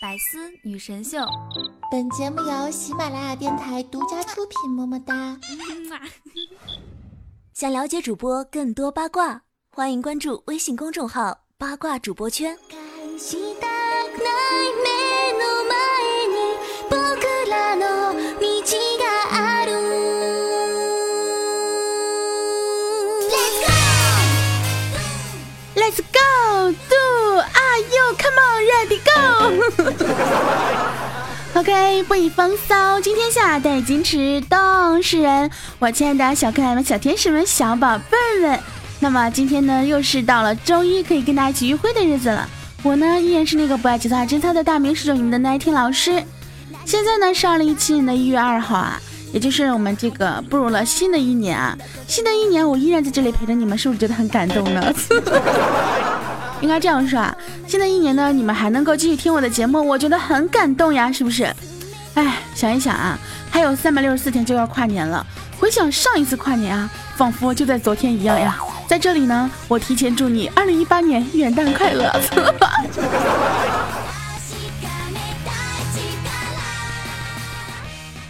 百思女神秀，本节目由喜马拉雅电台独家出品。么么哒！想了解主播更多八卦，欢迎关注微信公众号“八卦主播圈”。OK，不以风骚惊天下，但以矜持动世人。我亲爱的小可爱们、小天使们、小宝贝儿们，那么今天呢，又是到了周一可以跟大家一起约会的日子了。我呢，依然是那个不爱节操、爱真操的大名十九你们的耐听老师。现在呢，是二零一七年的一月二号啊。也就是我们这个步入了新的一年啊，新的一年我依然在这里陪着你们，是不是觉得很感动呢？应该这样说啊，新的一年呢，你们还能够继续听我的节目，我觉得很感动呀，是不是？哎，想一想啊，还有三百六十四天就要跨年了，回想上一次跨年啊，仿佛就在昨天一样呀。在这里呢，我提前祝你二零一八年元旦快乐。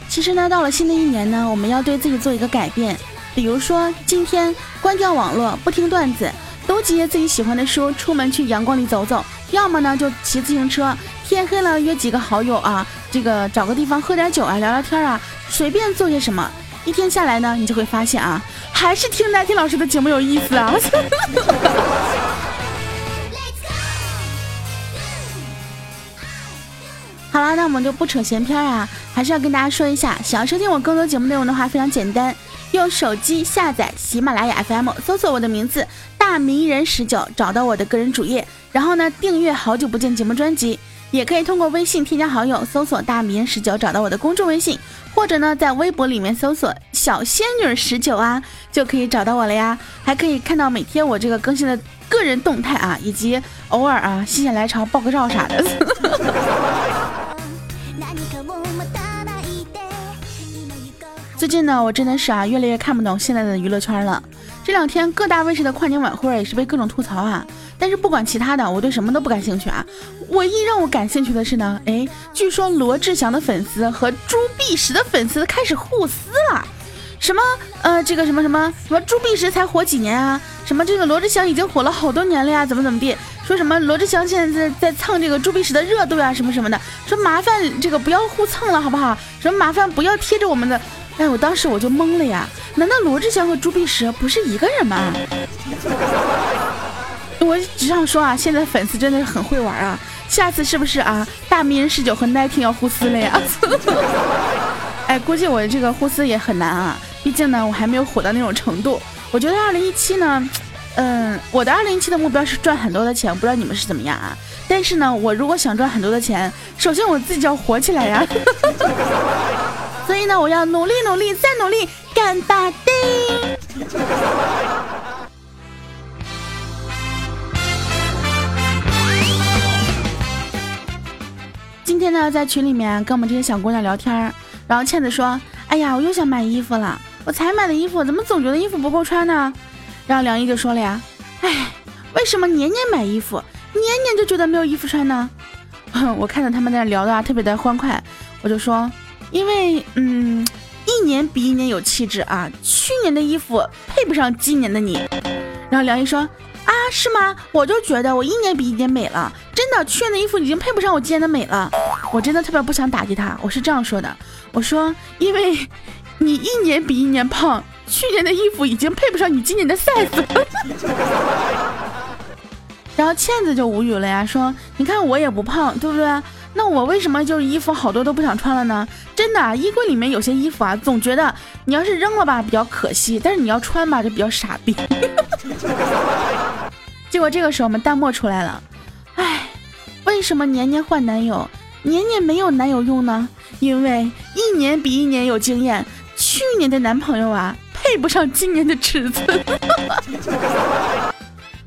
其实呢，到了新的一年呢，我们要对自己做一个改变。比如说，今天关掉网络，不听段子，读几页自己喜欢的书，出门去阳光里走走。要么呢，就骑自行车，天黑了约几个好友啊，这个找个地方喝点酒啊，聊聊天啊，随便做些什么。一天下来呢，你就会发现啊，还是听奈听老师的节目有意思啊。好了，那我们就不扯闲篇啊，还是要跟大家说一下，想要收听我更多节目内容的话，非常简单，用手机下载喜马拉雅 FM，搜索我的名字大名人十九，找到我的个人主页，然后呢订阅好久不见节目专辑，也可以通过微信添加好友，搜索大名人十九，找到我的公众微信，或者呢在微博里面搜索小仙女十九啊，就可以找到我了呀，还可以看到每天我这个更新的个人动态啊，以及偶尔啊心血来潮爆个照啥的。最近呢，我真的是啊，越来越看不懂现在的娱乐圈了。这两天各大卫视的跨年晚会也是被各种吐槽啊。但是不管其他的，我对什么都不感兴趣啊。唯一让我感兴趣的是呢，哎，据说罗志祥的粉丝和朱碧石的粉丝开始互撕了。什么呃，这个什么什么什么朱碧石才火几年啊？什么这个罗志祥已经火了好多年了呀？怎么怎么地？说什么罗志祥现在在在蹭这个朱碧石的热度呀？什么什么的？说麻烦这个不要互蹭了，好不好？什么麻烦不要贴着我们的。哎，我当时我就懵了呀！难道罗志祥和朱碧石不是一个人吗？我只想说啊，现在粉丝真的是很会玩啊！下次是不是啊？大名人十九和 Nighting 要互撕了呀？哎，估计我这个互撕也很难啊，毕竟呢，我还没有火到那种程度。我觉得二零一七呢，嗯，我的二零一七的目标是赚很多的钱，不知道你们是怎么样啊？但是呢，我如果想赚很多的钱，首先我自己就要火起来呀！所以呢，我要努力努力再努力，干巴丁！今天呢，在群里面跟我们这些小姑娘聊天，然后倩子说：“哎呀，我又想买衣服了，我才买的衣服，怎么总觉得衣服不够穿呢？”然后梁毅就说了呀：“哎，为什么年年买衣服，年年就觉得没有衣服穿呢？” 我看着他们在那聊的啊，特别的欢快，我就说。因为，嗯，一年比一年有气质啊！去年的衣服配不上今年的你。然后梁毅说：“啊，是吗？我就觉得我一年比一年美了，真的，去年的衣服已经配不上我今年的美了。我真的特别不想打击他，我是这样说的：我说，因为你一年比一年胖，去年的衣服已经配不上你今年的 size。然后倩子就无语了呀，说：你看我也不胖，对不对？”那我为什么就是衣服好多都不想穿了呢？真的，衣柜里面有些衣服啊，总觉得你要是扔了吧比较可惜，但是你要穿吧就比较傻逼。结果这个时候我们弹幕出来了，哎，为什么年年换男友，年年没有男友用呢？因为一年比一年有经验，去年的男朋友啊配不上今年的尺寸。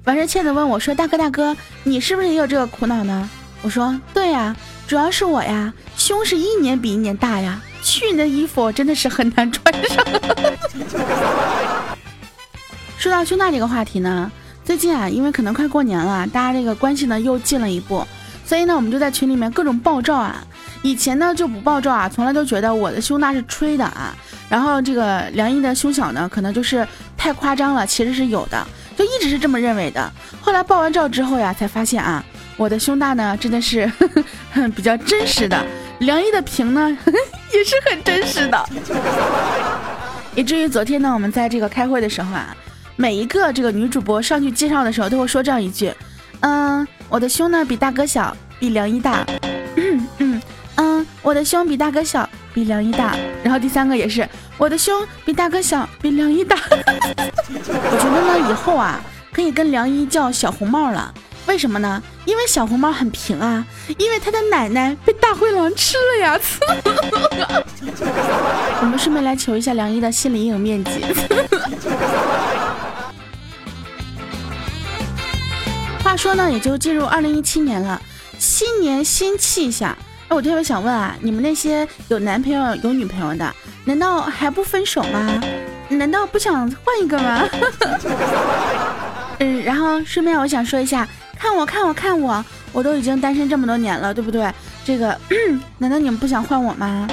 完事，倩子问我说：“大哥大哥，你是不是也有这个苦恼呢？”我说：“对呀。”主要是我呀，胸是一年比一年大呀，去年的衣服真的是很难穿上。说到胸大这个话题呢，最近啊，因为可能快过年了，大家这个关系呢又近了一步，所以呢，我们就在群里面各种爆照啊。以前呢就不爆照啊，从来都觉得我的胸大是吹的啊。然后这个梁一的胸小呢，可能就是太夸张了，其实是有的，就一直是这么认为的。后来爆完照之后呀，才发现啊，我的胸大呢真的是 比较真实的。梁一的屏呢 也是很真实的，以至于昨天呢，我们在这个开会的时候啊，每一个这个女主播上去介绍的时候，都会说这样一句：嗯，我的胸呢比大哥小，比梁一大。嗯嗯，我的胸比大哥小。比梁一大，然后第三个也是我的胸比大哥小，比梁一大。我觉得呢，以后啊可以跟梁一叫小红帽了。为什么呢？因为小红帽很平啊，因为他的奶奶被大灰狼吃了呀。我们顺便来求一下梁一的心理阴影面积。话说呢，也就进入二零一七年了，新年新气象。哎我特别想问啊，你们那些有男朋友有女朋友的，难道还不分手吗？难道不想换一个吗？嗯，然后顺便我想说一下，看我看我看我，我都已经单身这么多年了，对不对？这个，难道你们不想换我吗？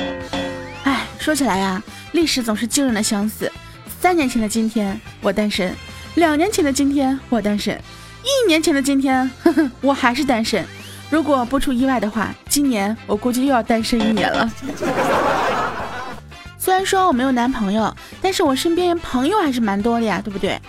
哎，说起来呀，历史总是惊人的相似。三年前的今天我单身，两年前的今天我单身，一年前的今天，我还是单身。如果不出意外的话，今年我估计又要单身一年了。虽然说我没有男朋友，但是我身边朋友还是蛮多的呀，对不对？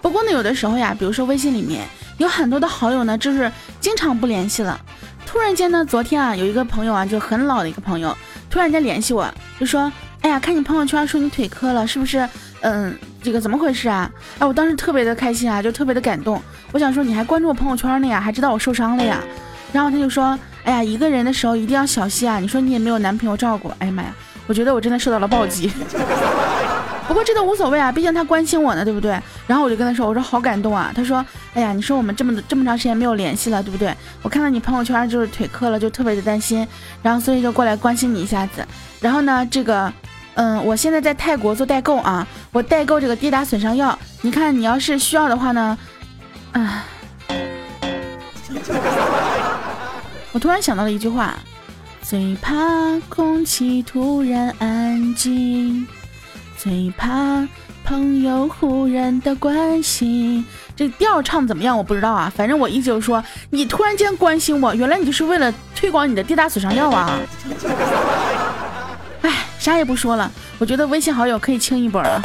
不过呢，有的时候呀，比如说微信里面有很多的好友呢，就是经常不联系了。突然间呢，昨天啊，有一个朋友啊，就很老的一个朋友，突然间联系我，就说：“哎呀，看你朋友圈说你腿磕了，是不是？嗯，这个怎么回事啊？”哎，我当时特别的开心啊，就特别的感动。我想说，你还关注我朋友圈呢呀，还知道我受伤了呀。然后他就说：“哎呀，一个人的时候一定要小心啊！你说你也没有男朋友照顾，哎呀妈呀，我觉得我真的受到了暴击。不过这都无所谓啊，毕竟他关心我呢，对不对？然后我就跟他说：我说好感动啊。他说：哎呀，你说我们这么这么长时间没有联系了，对不对？我看到你朋友圈就是腿磕了，就特别的担心，然后所以就过来关心你一下子。然后呢，这个，嗯，我现在在泰国做代购啊，我代购这个跌打损伤药，你看你要是需要的话呢，啊。”我突然想到了一句话：最怕空气突然安静，最怕朋友忽然的关心。这调唱怎么样？我不知道啊。反正我依旧说，你突然间关心我，原来你就是为了推广你的跌打损伤药啊！哎，啥也不说了，我觉得微信好友可以清一波了。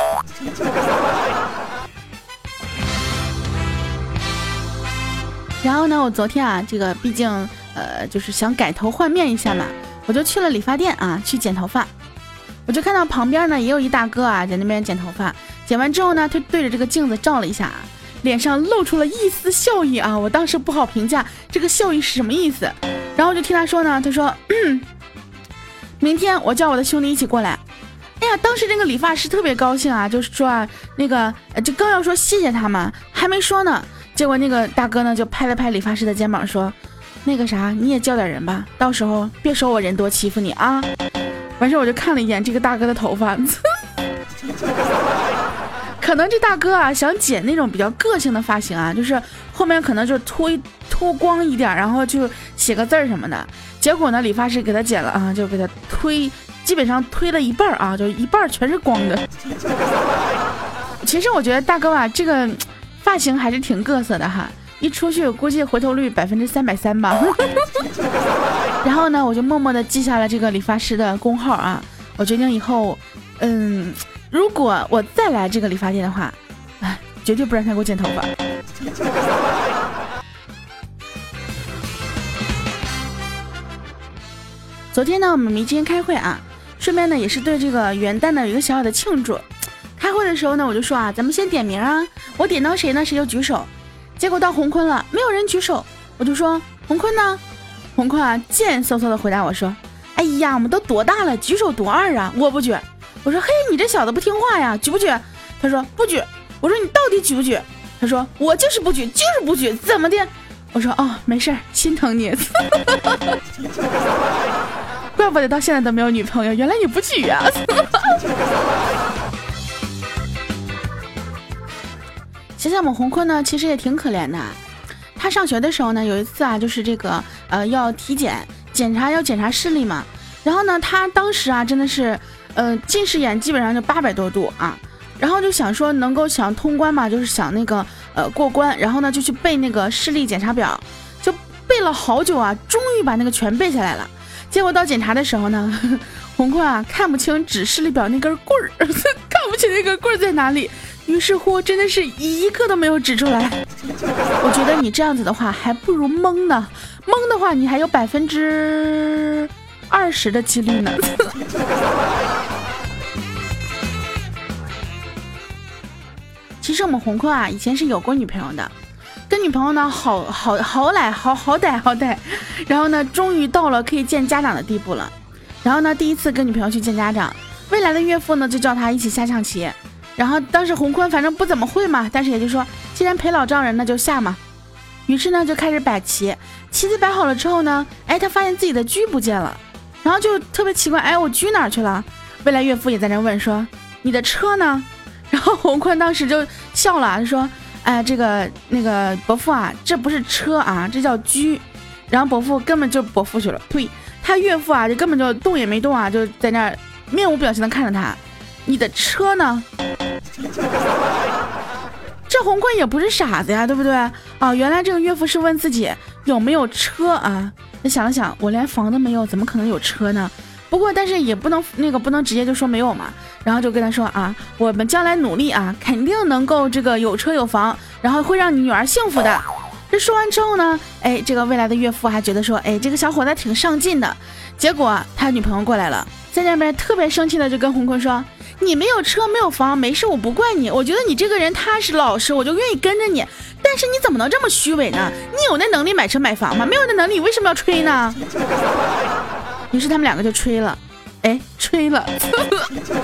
然后呢，我昨天啊，这个毕竟。呃，就是想改头换面一下嘛，我就去了理发店啊，去剪头发。我就看到旁边呢也有一大哥啊，在那边剪头发。剪完之后呢，他对着这个镜子照了一下，脸上露出了一丝笑意啊。我当时不好评价这个笑意是什么意思。然后我就听他说呢，他说，明天我叫我的兄弟一起过来。哎呀，当时这个理发师特别高兴啊，就是说啊，那个就刚要说谢谢他嘛，还没说呢，结果那个大哥呢就拍了拍理发师的肩膀说。那个啥，你也叫点人吧，到时候别说我人多欺负你啊！完事我就看了一眼这个大哥的头发，可能这大哥啊想剪那种比较个性的发型啊，就是后面可能就秃秃光一点，然后就写个字儿什么的。结果呢，理发师给他剪了啊，就给他推，基本上推了一半啊，就一半全是光的。其实我觉得大哥啊，这个发型还是挺各色的哈。一出去，估计回头率百分之三百三吧。然后呢，我就默默的记下了这个理发师的工号啊。我决定以后，嗯，如果我再来这个理发店的话，哎，绝对不让他给我剪头发。昨天呢，我们迷之音开会啊，顺便呢也是对这个元旦呢有一个小小的庆祝。开会的时候呢，我就说啊，咱们先点名啊，我点到谁呢，谁就举手。结果到洪坤了，没有人举手，我就说洪坤呢？洪坤啊，贱嗖嗖的回答我说：“哎呀，我们都多大了，举手多二啊！我不举。”我说：“嘿，你这小子不听话呀，举不举？”他说：“不举。”我说：“你到底举不举？”他说：“我就是不举，就是不举，怎么的？”我说：“哦，没事儿，心疼你。怪不得到现在都没有女朋友，原来你不举啊！”想想我们红坤呢，其实也挺可怜的。他上学的时候呢，有一次啊，就是这个呃要体检检查要检查视力嘛。然后呢，他当时啊真的是，呃近视眼基本上就八百多度啊。然后就想说能够想通关嘛，就是想那个呃过关。然后呢就去背那个视力检查表，就背了好久啊，终于把那个全背下来了。结果到检查的时候呢，红坤啊看不清指视力表那根棍儿，看不清那根棍儿在哪里。于是乎，真的是一个都没有指出来。我觉得你这样子的话，还不如蒙呢。蒙的话，你还有百分之二十的几率呢。其实我们红坤啊，以前是有过女朋友的，跟女朋友呢，好好好歹，好好歹好歹。然后呢，终于到了可以见家长的地步了。然后呢，第一次跟女朋友去见家长，未来的岳父呢，就叫他一起下象棋。然后当时洪坤反正不怎么会嘛，但是也就说，既然陪老丈人，那就下嘛。于是呢就开始摆棋，棋子摆好了之后呢，哎，他发现自己的车不见了，然后就特别奇怪，哎，我车哪去了？未来岳父也在那问说，你的车呢？然后洪坤当时就笑了，他说，哎，这个那个伯父啊，这不是车啊，这叫车。然后伯父根本就伯父去了，呸，他岳父啊就根本就动也没动啊，就在那面无表情的看着他。你的车呢？这红坤也不是傻子呀，对不对？啊，原来这个岳父是问自己有没有车啊？他想了想，我连房都没有，怎么可能有车呢？不过，但是也不能那个不能直接就说没有嘛。然后就跟他说啊，我们将来努力啊，肯定能够这个有车有房，然后会让你女儿幸福的。这说完之后呢，哎，这个未来的岳父还觉得说，哎，这个小伙子挺上进的。结果他女朋友过来了，在那边特别生气的就跟红坤说。你没有车没有房没事，我不怪你。我觉得你这个人踏实老实，我就愿意跟着你。但是你怎么能这么虚伪呢？你有那能力买车买房吗？没有那能力，为什么要吹呢？于是他们两个就吹了，哎，吹了。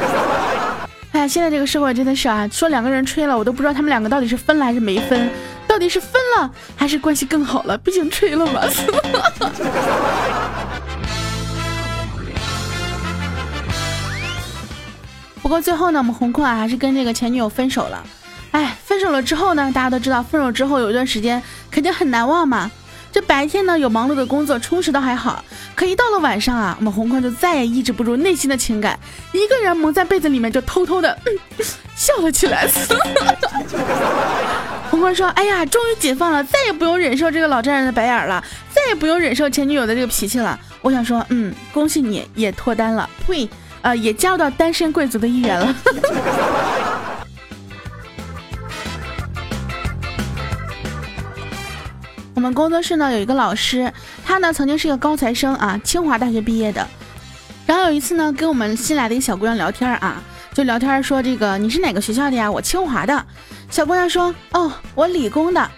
哎，现在这个社会真的是啊，说两个人吹了，我都不知道他们两个到底是分了还是没分，到底是分了还是关系更好了？毕竟吹了嘛。不过最后呢，我们红坤啊还是跟这个前女友分手了。哎，分手了之后呢，大家都知道，分手之后有一段时间肯定很难忘嘛。这白天呢有忙碌的工作充实倒还好，可一到了晚上啊，我们红坤就再也抑制不住内心的情感，一个人蒙在被子里面就偷偷的 笑了起来。红坤说：“哎呀，终于解放了，再也不用忍受这个老丈人的白眼了，再也不用忍受前女友的这个脾气了。”我想说，嗯，恭喜你也脱单了，呸。呃，也加入到单身贵族的一员了。我们工作室呢有一个老师，他呢曾经是一个高材生啊，清华大学毕业的。然后有一次呢，跟我们新来的一小姑娘聊天啊，就聊天说这个你是哪个学校的呀？我清华的。小姑娘说，哦，我理工的。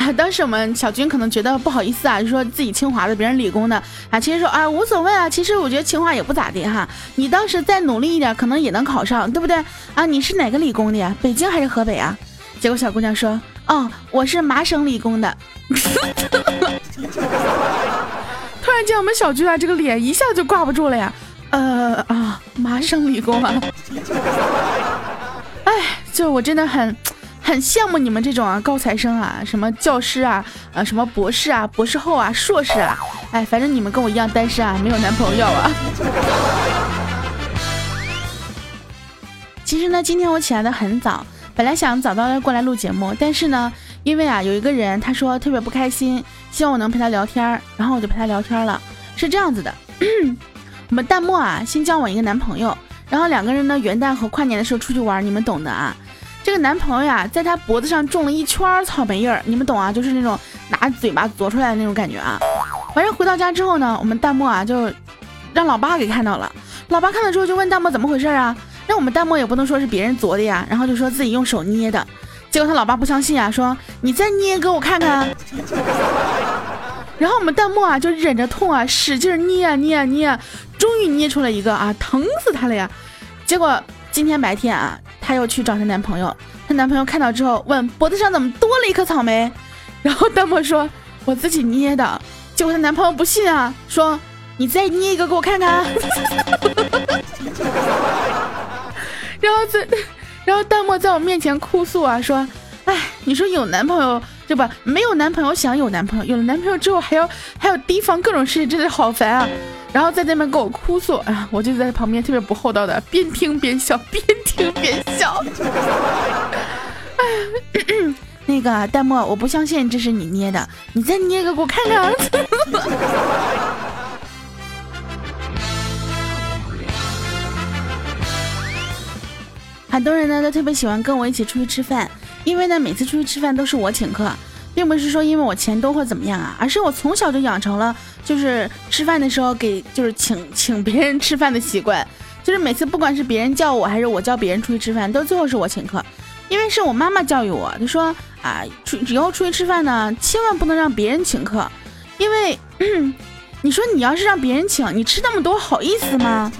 当时我们小军可能觉得不好意思啊，就说自己清华的，别人理工的啊。其实说啊，无所谓啊。其实我觉得清华也不咋地哈。你当时再努力一点，可能也能考上，对不对啊？你是哪个理工的呀？北京还是河北啊？结果小姑娘说，哦，我是麻省理工的。突然间，我们小军啊，这个脸一下就挂不住了呀。呃啊，麻省理工啊。哎，就我真的很。很羡慕你们这种啊高材生啊，什么教师啊，呃，什么博士啊，博士后啊，硕士啊，哎，反正你们跟我一样单身啊，没有男朋友啊。其实呢，今天我起来的很早，本来想早早的过来录节目，但是呢，因为啊，有一个人他说特别不开心，希望我能陪他聊天，然后我就陪他聊天了。是这样子的，我们淡漠啊新交往一个男朋友，然后两个人呢元旦和跨年的时候出去玩，你们懂的啊。这个男朋友呀，在他脖子上种了一圈草莓叶儿，你们懂啊？就是那种拿嘴巴啄出来的那种感觉啊。完事回到家之后呢，我们弹幕啊就让老爸给看到了。老爸看了之后就问弹幕怎么回事啊？那我们弹幕也不能说是别人啄的呀，然后就说自己用手捏的。结果他老爸不相信啊，说你再捏给我看看。然后我们弹幕啊就忍着痛啊，使劲捏啊捏啊捏，啊，终于捏出了一个啊，疼死他了呀。结果今天白天啊。她又去找她男朋友，她男朋友看到之后问脖子上怎么多了一颗草莓，然后大漠说我自己捏的，结果她男朋友不信啊，说你再捏一个给我看看，然后在然后大漠在我面前哭诉啊，说哎，你说有男朋友对吧？没有男朋友想有男朋友，有了男朋友之后还要还要提防各种事情，真的好烦啊！然后在那边跟我哭诉，哎呀，我就在旁边特别不厚道的边听边笑，边听边笑。哎，那个弹幕，我不相信这是你捏的，你再捏个给我看看。很多人呢都特别喜欢跟我一起出去吃饭，因为呢每次出去吃饭都是我请客，并不是说因为我钱多或怎么样啊，而是我从小就养成了就是吃饭的时候给就是请 请别人吃饭的习惯，就是每次不管是别人叫我还是我叫别人出去吃饭，都最后是我请客，因为是我妈妈教育我，她说啊出以后出去吃饭呢，千万不能让别人请客，因为 你说你要是让别人请，你吃那么多好意思吗？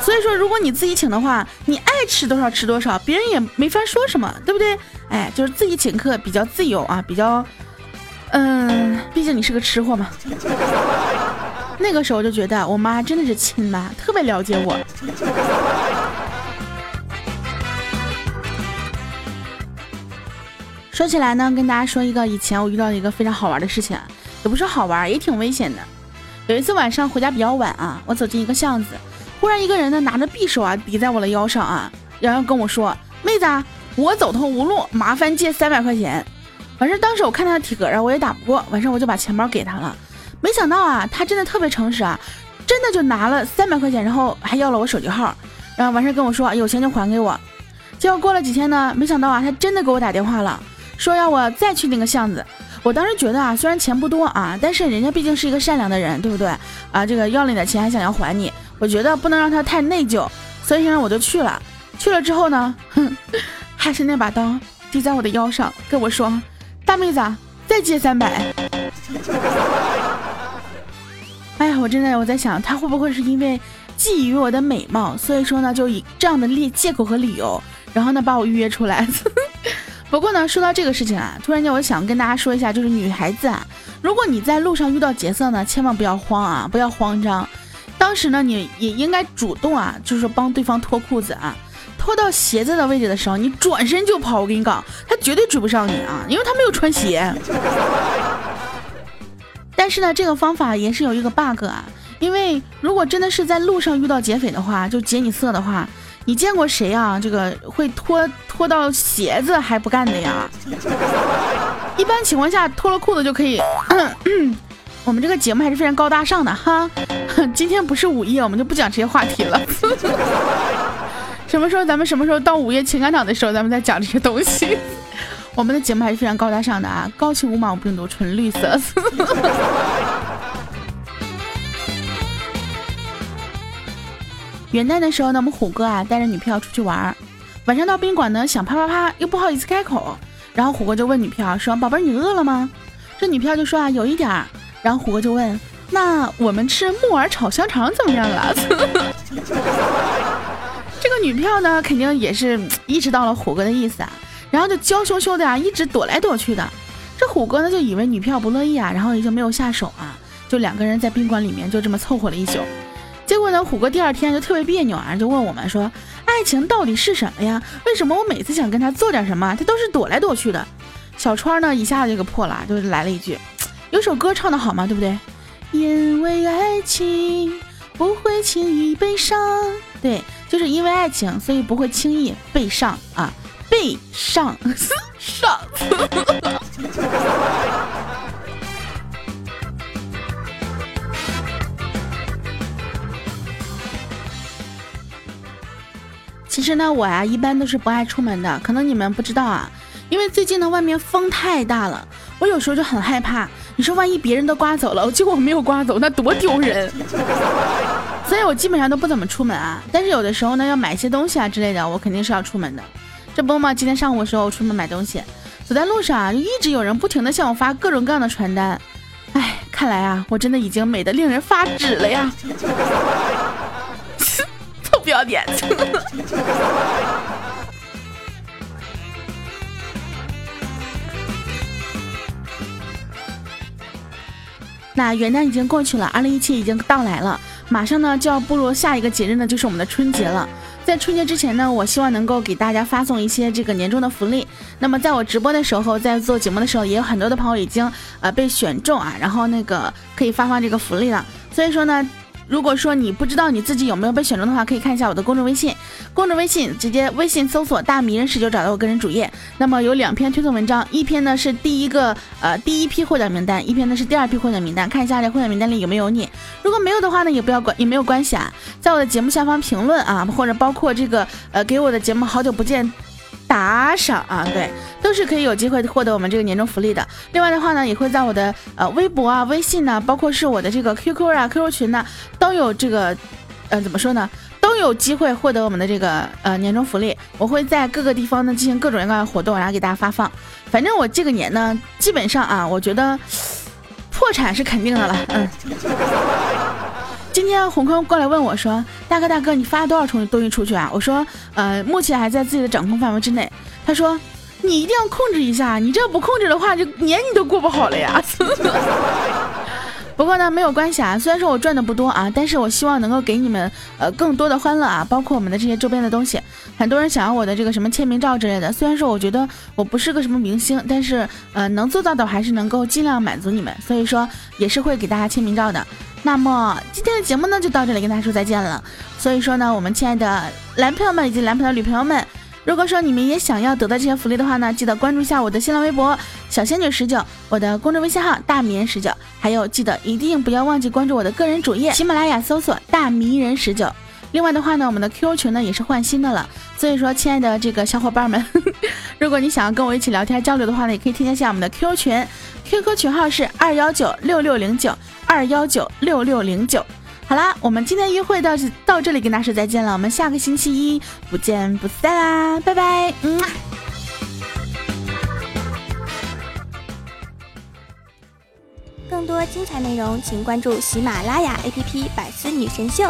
所以说，如果你自己请的话，你爱吃多少吃多少，别人也没法说什么，对不对？哎，就是自己请客比较自由啊，比较，嗯，毕竟你是个吃货嘛。那个时候就觉得我妈真的是亲妈，特别了解我。说起来呢，跟大家说一个以前我遇到的一个非常好玩的事情，也不是好玩，也挺危险的。有一次晚上回家比较晚啊，我走进一个巷子。忽然，一个人呢拿着匕首啊抵在我的腰上啊，然后跟我说：“妹子，我走投无路，麻烦借三百块钱。”完事，当时我看他的体格啊，我也打不过，完事我就把钱包给他了。没想到啊，他真的特别诚实啊，真的就拿了三百块钱，然后还要了我手机号，然后完事跟我说有钱就还给我。结果过了几天呢，没想到啊，他真的给我打电话了，说要我再去那个巷子。我当时觉得啊，虽然钱不多啊，但是人家毕竟是一个善良的人，对不对啊？这个要了你的钱还想要还你。我觉得不能让他太内疚，所以呢，我就去了。去了之后呢，哼，还是那把刀抵在我的腰上，跟我说：“大妹子，再借三百。”哎呀，我真的我在想，他会不会是因为觊觎我的美貌，所以说呢，就以这样的借借口和理由，然后呢把我预约出来。不过呢，说到这个事情啊，突然间我想跟大家说一下，就是女孩子啊，如果你在路上遇到劫色呢，千万不要慌啊，不要慌张。当时呢，你也应该主动啊，就是帮对方脱裤子啊，脱到鞋子的位置的时候，你转身就跑。我跟你讲，他绝对追不上你啊，因为他没有穿鞋。但是呢，这个方法也是有一个 bug 啊，因为如果真的是在路上遇到劫匪的话，就劫你色的话，你见过谁啊？这个会脱脱到鞋子还不干的呀？一般情况下，脱了裤子就可以。我们这个节目还是非常高大上的哈，今天不是午夜，我们就不讲这些话题了。什么时候咱们什么时候到午夜情感党的时候，咱们再讲这些东西。我们的节目还是非常高大上的啊，高清无码无病毒，纯绿色。元旦的时候呢，我们虎哥啊带着女票出去玩儿，晚上到宾馆呢想啪啪啪，又不好意思开口，然后虎哥就问女票说：“宝贝儿，你饿了吗？”这女票就说啊，有一点儿。然后虎哥就问：“那我们吃木耳炒香肠怎么样啊？” 这个女票呢，肯定也是意识到了虎哥的意思啊，然后就娇羞羞的啊，一直躲来躲去的。这虎哥呢，就以为女票不乐意啊，然后也就没有下手啊，就两个人在宾馆里面就这么凑合了一宿。结果呢，虎哥第二天就特别别扭啊，就问我们说：“爱情到底是什么呀？为什么我每次想跟他做点什么，他都是躲来躲去的？”小川呢，一下子就给破了，就来了一句。有首歌唱的好嘛？对不对？因为爱情不会轻易悲伤，对，就是因为爱情，所以不会轻易悲伤啊，悲伤上。其实呢，我呀一般都是不爱出门的，可能你们不知道啊，因为最近呢外面风太大了，我有时候就很害怕。你说万一别人都刮走了，结果我没有刮走，那多丢人！所以我基本上都不怎么出门啊。但是有的时候呢，要买一些东西啊之类的，我肯定是要出门的。这不嘛，今天上午的时候我出门买东西，走在路上啊，就一直有人不停的向我发各种各样的传单。哎，看来啊，我真的已经美得令人发指了呀！臭不要脸！那元旦已经过去了，二零一七已经到来了，马上呢就要步入下一个节日呢，就是我们的春节了。在春节之前呢，我希望能够给大家发送一些这个年终的福利。那么在我直播的时候，在做节目的时候，也有很多的朋友已经呃被选中啊，然后那个可以发放这个福利了。所以说呢。如果说你不知道你自己有没有被选中的话，可以看一下我的公众微信，公众微信直接微信搜索“大迷人十九”找到我个人主页。那么有两篇推送文章，一篇呢是第一个呃第一批获奖名单，一篇呢是第二批获奖名单，看一下这获奖名单里有没有你。如果没有的话呢，也不要关也没有关系啊，在我的节目下方评论啊，或者包括这个呃给我的节目好久不见。打赏啊，对，都是可以有机会获得我们这个年终福利的。另外的话呢，也会在我的呃微博啊、微信呢，包括是我的这个 QQ 啊、QQ 群呢，都有这个，呃，怎么说呢，都有机会获得我们的这个呃年终福利。我会在各个地方呢进行各种各样的活动，然后给大家发放。反正我这个年呢，基本上啊，我觉得破产是肯定的了，嗯。今天红坤过来问我说：“大哥大哥，你发了多少重东西出去啊？”我说：“呃，目前还在自己的掌控范围之内。”他说：“你一定要控制一下，你这要不控制的话，就年你都过不好了呀。”不过呢，没有关系啊。虽然说我赚的不多啊，但是我希望能够给你们呃更多的欢乐啊，包括我们的这些周边的东西。很多人想要我的这个什么签名照之类的。虽然说我觉得我不是个什么明星，但是呃能做到的还是能够尽量满足你们。所以说也是会给大家签名照的。那么今天的节目呢，就到这里跟大家说再见了。所以说呢，我们亲爱的男朋友们以及男朋友女朋友们，如果说你们也想要得到这些福利的话呢，记得关注一下我的新浪微博小仙女十九，我的公众微信号大迷人十九，还有记得一定不要忘记关注我的个人主页喜马拉雅搜索大迷人十九。另外的话呢，我们的 QQ 群呢也是换新的了，所以说亲爱的这个小伙伴们，如果你想要跟我一起聊天交流的话呢，也可以添加一下我们的 QQ 群，QQ 群号是二幺九六六零九二幺九六六零九。好啦，我们今天约会到到这里跟大家说再见了，我们下个星期一不见不散啦，拜拜。嗯。更多精彩内容，请关注喜马拉雅 APP《百思女神秀》。